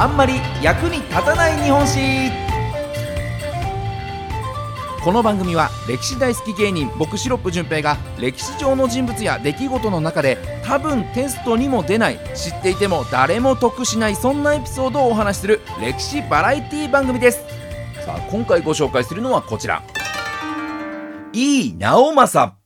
あんまり役に立たない日本史。この番組は歴史大好き芸人僕シロップ純平が歴史上の人物や出来事の中で多分テストにも出ない知っていても誰も得しないそんなエピソードをお話しする歴史バラエティ番組です。さあ今回ご紹介するのはこちら。井伊直政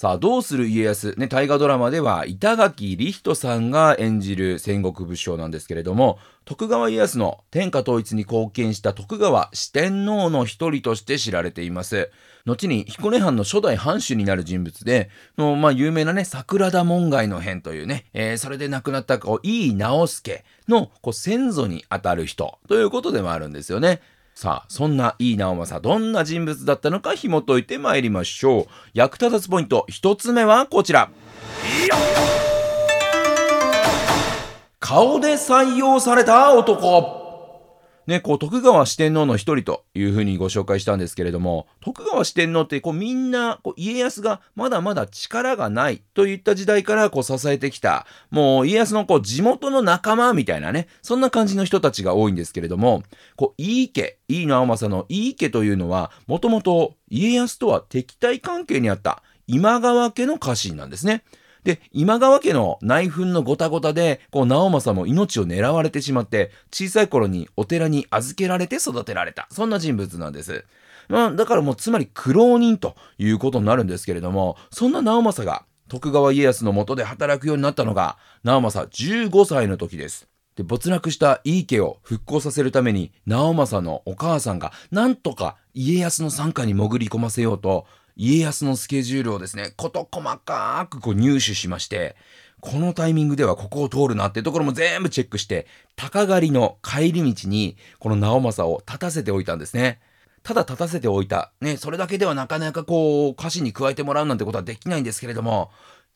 さあ、どうする家康？ね、大河ドラマでは、板垣李人さんが演じる戦国武将なんですけれども、徳川家康の天下統一に貢献した徳川四天王の一人として知られています。後に彦根藩の初代藩主になる人物で、のまあ、有名なね、桜田門外の変というね、えー、それで亡くなったこう井伊直弼のこう先祖にあたる人ということでもあるんですよね。さあ、そんな井伊直政、どんな人物だったのか紐解いてまいりましょう。役立たずポイント、一つ目はこちら。顔で採用された男。ね、こう、徳川四天王の一人というふうにご紹介したんですけれども、徳川四天王って、こう、みんな、こう、家康がまだまだ力がないといった時代からこう、支えてきた、もう、家康のこう、地元の仲間みたいなね、そんな感じの人たちが多いんですけれども、こう、井伊家、井伊直政の井伊家というのは、もともと家康とは敵対関係にあった今川家の家臣なんですね。で、今川家の内紛のごたごたで、こう、直政も命を狙われてしまって、小さい頃にお寺に預けられて育てられた。そんな人物なんです。まあ、だからもう、つまり苦労人ということになるんですけれども、そんな直政が徳川家康のもとで働くようになったのが、直政15歳の時です。で、没落した井伊家を復興させるために、直政のお母さんが、なんとか家康の傘下に潜り込ませようと、家康のスケジュールをですね、事細かくこう入手しまして、このタイミングではここを通るなっていうところも全部チェックして、鷹狩りの帰り道に、この直政を立たせておいたんですね。ただ立たせておいた。ね、それだけではなかなかこう、歌詞に加えてもらうなんてことはできないんですけれども、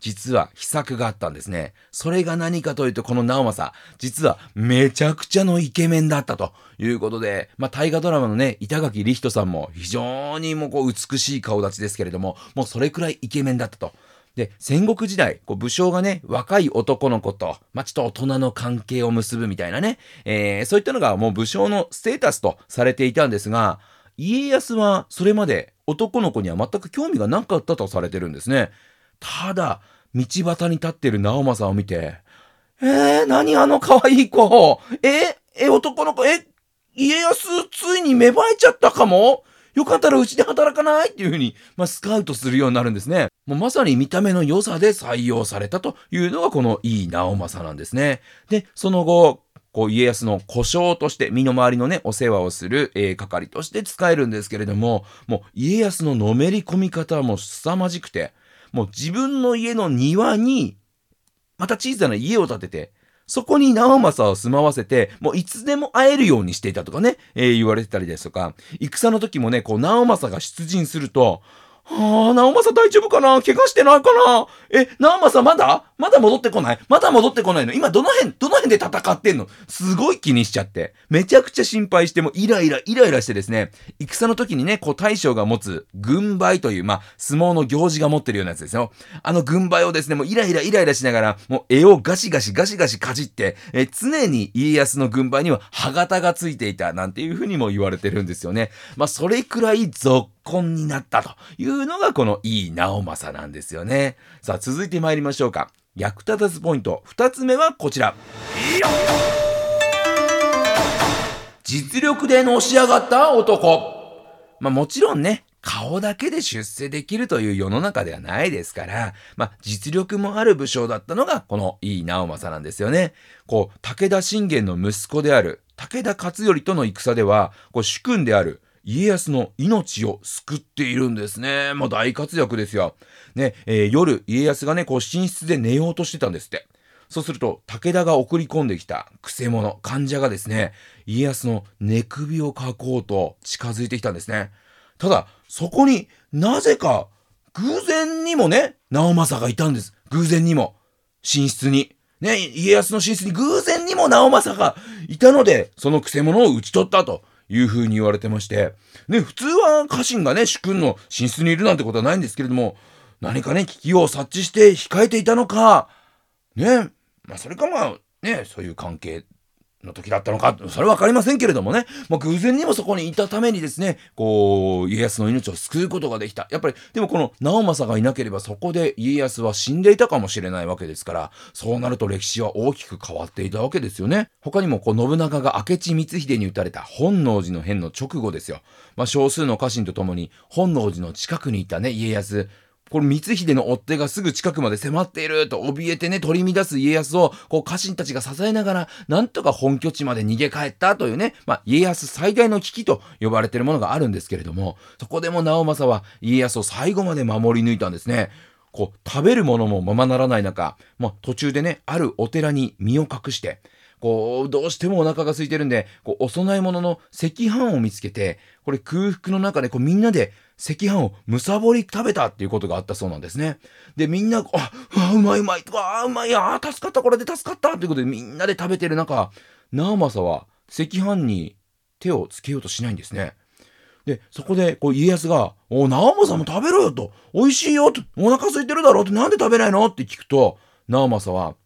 実は秘策があったんですね。それが何かというと、この直政、実はめちゃくちゃのイケメンだったということで、まあ大河ドラマのね、板垣李人さんも非常にもうこう美しい顔立ちですけれども、もうそれくらいイケメンだったと。で、戦国時代、こう武将がね、若い男の子と、まあ、ちょっと大人の関係を結ぶみたいなね、えー、そういったのがもう武将のステータスとされていたんですが、家康はそれまで男の子には全く興味がなかったとされてるんですね。ただ、道端に立ってる直政を見て、えー、何あの可愛い子え、え、男の子、え、家康、ついに芽生えちゃったかもよかったらうちで働かない？っていうふうに、まあ、スカウトするようになるんですね。もうまさに見た目の良さで採用されたというのがこの井伊直政なんですね。で、その後、こう家康の故障として身の回りのねお世話をする、えー、係として使えるんですけれどももう家康ののめり込み方も凄まじくてもう自分の家の庭に、また小さな家を建てて、そこに直政を住まわせて、もういつでも会えるようにしていたとかね、えー、言われてたりですとか、戦の時もね、こう直政が出陣すると、はあ、直政大丈夫かな？怪我してないかな？え、直政まだ？まだ戻ってこない？まだ戻ってこないの？今どの辺、どの辺で戦ってんの？すごい気にしちゃって。めちゃくちゃ心配してもイライラ、イライラしてですね、戦の時にね、こう大将が持つ軍配という、まあ、相撲の行事が持ってるようなやつですよ。あの軍配をですね、もうイライライライラしながら、もう絵をガシガシガシガシかじって、え常に家康の軍配には歯型がついていた、なんていうふうにも言われてるんですよね。まあ、それくらい続婚になったというのがこの井伊直政なんですよね。さあ続いて参りましょうか。役立たずポイント2つ目はこちら。実力でのし上がった男。まあもちろんね、顔だけで出世できるという世の中ではないですから、まあ、実力もある武将だったのが、この井伊直政なんですよね。こう、武田信玄の息子である武田勝頼との戦では、こう、主君である家康の命を救っているんですね。もう大活躍ですよ。ね、えー、夜、家康がね、こう寝室で寝ようとしてたんですって。そうすると、武田が送り込んできたくせ者、患者がですね、家康の寝首をかこうと近づいてきたんですね。ただ、そこになぜか偶然にもね、直政がいたんです。偶然にも。寝室に。ね、家康の寝室に偶然にも直政がいたので、そのくせ者を討ち取ったと。いうふうに言われてまして、ね、普通は家臣がね、主君の寝室にいるなんてことはないんですけれども、何かね、危機を察知して控えていたのか、ね、まあ、それかまあ、ね、そういう関係の時だったのか、それは分かりませんけれどもね、まあ、偶然にもそこにいたためにですね、こう、家康の命を救うことができた。やっぱり、でもこの直政がいなければそこで家康は死んでいたかもしれないわけですから、そうなると歴史は大きく変わっていたわけですよね。他にも、こう、信長が明智光秀に撃たれた本能寺の変の直後ですよ。まあ、少数の家臣と共に本能寺の近くにいたね、家康、これ光秀の追っ手がすぐ近くまで迫っていると怯えてね、取り乱す家康を、こう家臣たちが支えながら、なんとか本拠地まで逃げ帰ったというね、まあ、家康最大の危機と呼ばれているものがあるんですけれども、そこでも直政は家康を最後まで守り抜いたんですね。こう、食べるものもままならない中、まあ、途中でね、あるお寺に身を隠して、こう、どうしてもお腹が空いてるんで、こう、お供え物の赤飯を見つけて、これ空腹の中でこうみんなで赤飯をむさぼり食べたっていうことがあったそうなんですね。で、みんな、あ、あうまいうまい、あ、うまい、あ、助かった、これで助かったということでみんなで食べてる中、直政は赤飯に手をつけようとしないんですね。で、そこで、こう、家康が、お、直政も食べろよと、美味しいよと、お腹空いてるだろうって、なんで食べないの？って聞くと、直政は、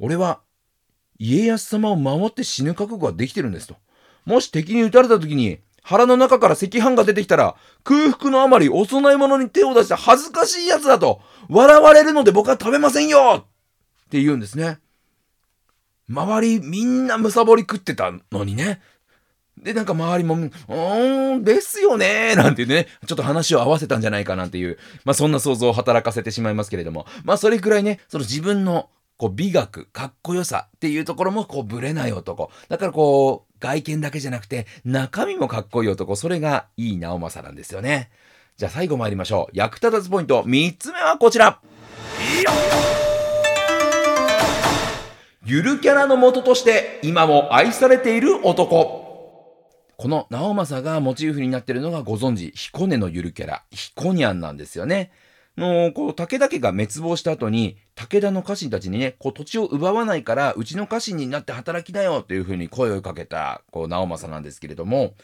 俺は、家康様を守って死ぬ覚悟ができてるんですと。もし敵に撃たれた時に、腹の中から赤飯が出てきたら、空腹のあまりお供え物に手を出した恥ずかしい奴だと、笑われるので僕は食べませんよって言うんですね。周りみんなむさぼり食ってたのにね。で、なんか周りも、うーん、ですよねなんてね、ちょっと話を合わせたんじゃないかなんていう、まあそんな想像を働かせてしまいますけれども、まあそれくらいね、その自分のこう美学、かっこよさっていうところもこうぶれない男。だからこう、外見だけじゃなくて中身もかっこいい男。それがいい直政なんですよね。じゃあ最後参りましょう。役立たずポイント3つ目はこちら。ゆるキャラの元として今も愛されている男。この直政がモチーフになっているのがご存知、彦根のゆるキャラ、彦にゃんなんですよね。の、こう、武田家が滅亡した後に、武田の家臣たちにね、こう、土地を奪わないから、うちの家臣になって働きなよというふうに声をかけた、こう、直政なんですけれども、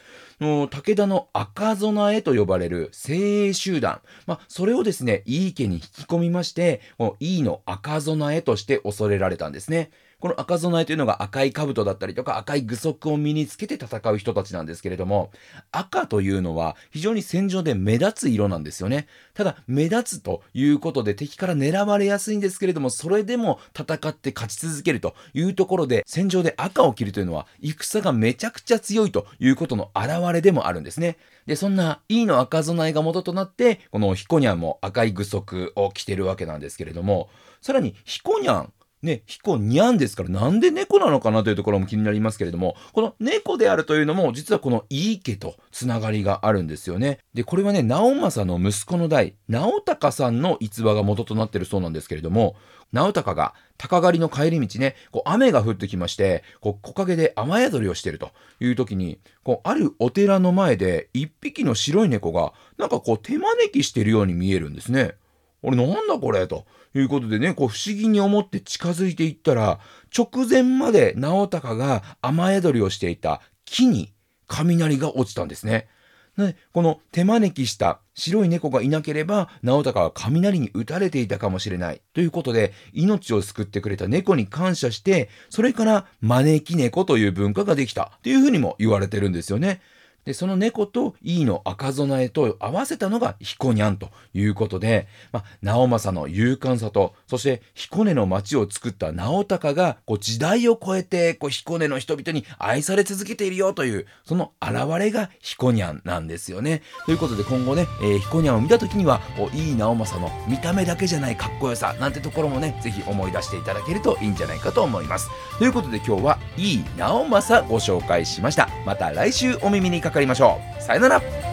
の武田の赤備えと呼ばれる精鋭集団、まあ、それをですね、井伊家に引き込みまして、この井伊の赤備えとして恐れられたんですね。この赤備えというのが赤い兜だったりとか赤い具足を身につけて戦う人たちなんですけれども、赤というのは非常に戦場で目立つ色なんですよね。ただ、目立つということで敵から狙われやすいんですけれども、それでも戦って勝ち続けるというところで、戦場で赤を着るというのは、戦がめちゃくちゃ強いということの表れでもあるんですね。で、そんな E の赤備えが元となって、このヒコニャンも赤い具足を着てるわけなんですけれども、さらにヒコニャンね、ヒコニャンですから、なんで猫なのかなというところも気になりますけれども、この猫であるというのも、実はこの井伊家とつながりがあるんですよね。で、これはね、直政の息子の代、直隆さんの逸話が元となっているそうなんですけれども、直隆が鷹狩りの帰り道ね、こう雨が降ってきまして、こう木陰で雨宿りをしているという時に、こうあるお寺の前で一匹の白い猫が、なんかこう手招きしているように見えるんですね。俺なんだこれということでね、こう不思議に思って近づいていったら、直前まで直隆が雨宿りをしていた木に雷が落ちたんですね。ね、この手招きした白い猫がいなければ、直隆は雷に打たれていたかもしれない。ということで、命を救ってくれた猫に感謝して、それから招き猫という文化ができた。というふうにも言われてるんですよね。で、その猫といいの赤備えと合わせたのが彦にゃんということで、まあ、直政の勇敢さと、そして彦根の町を作った直隆が、こう時代を超えて、こう彦根の人々に愛され続けているよという、その現れが彦にゃんなんですよね。ということで今後ね、えー、彦にゃんを見た時には、こういい直政の見た目だけじゃないかっこよさ、なんてところもね、ぜひ思い出していただけるといいんじゃないかと思います。ということで今日は、いい直政ご紹介しました。また来週お耳にかかりましょう。さよなら。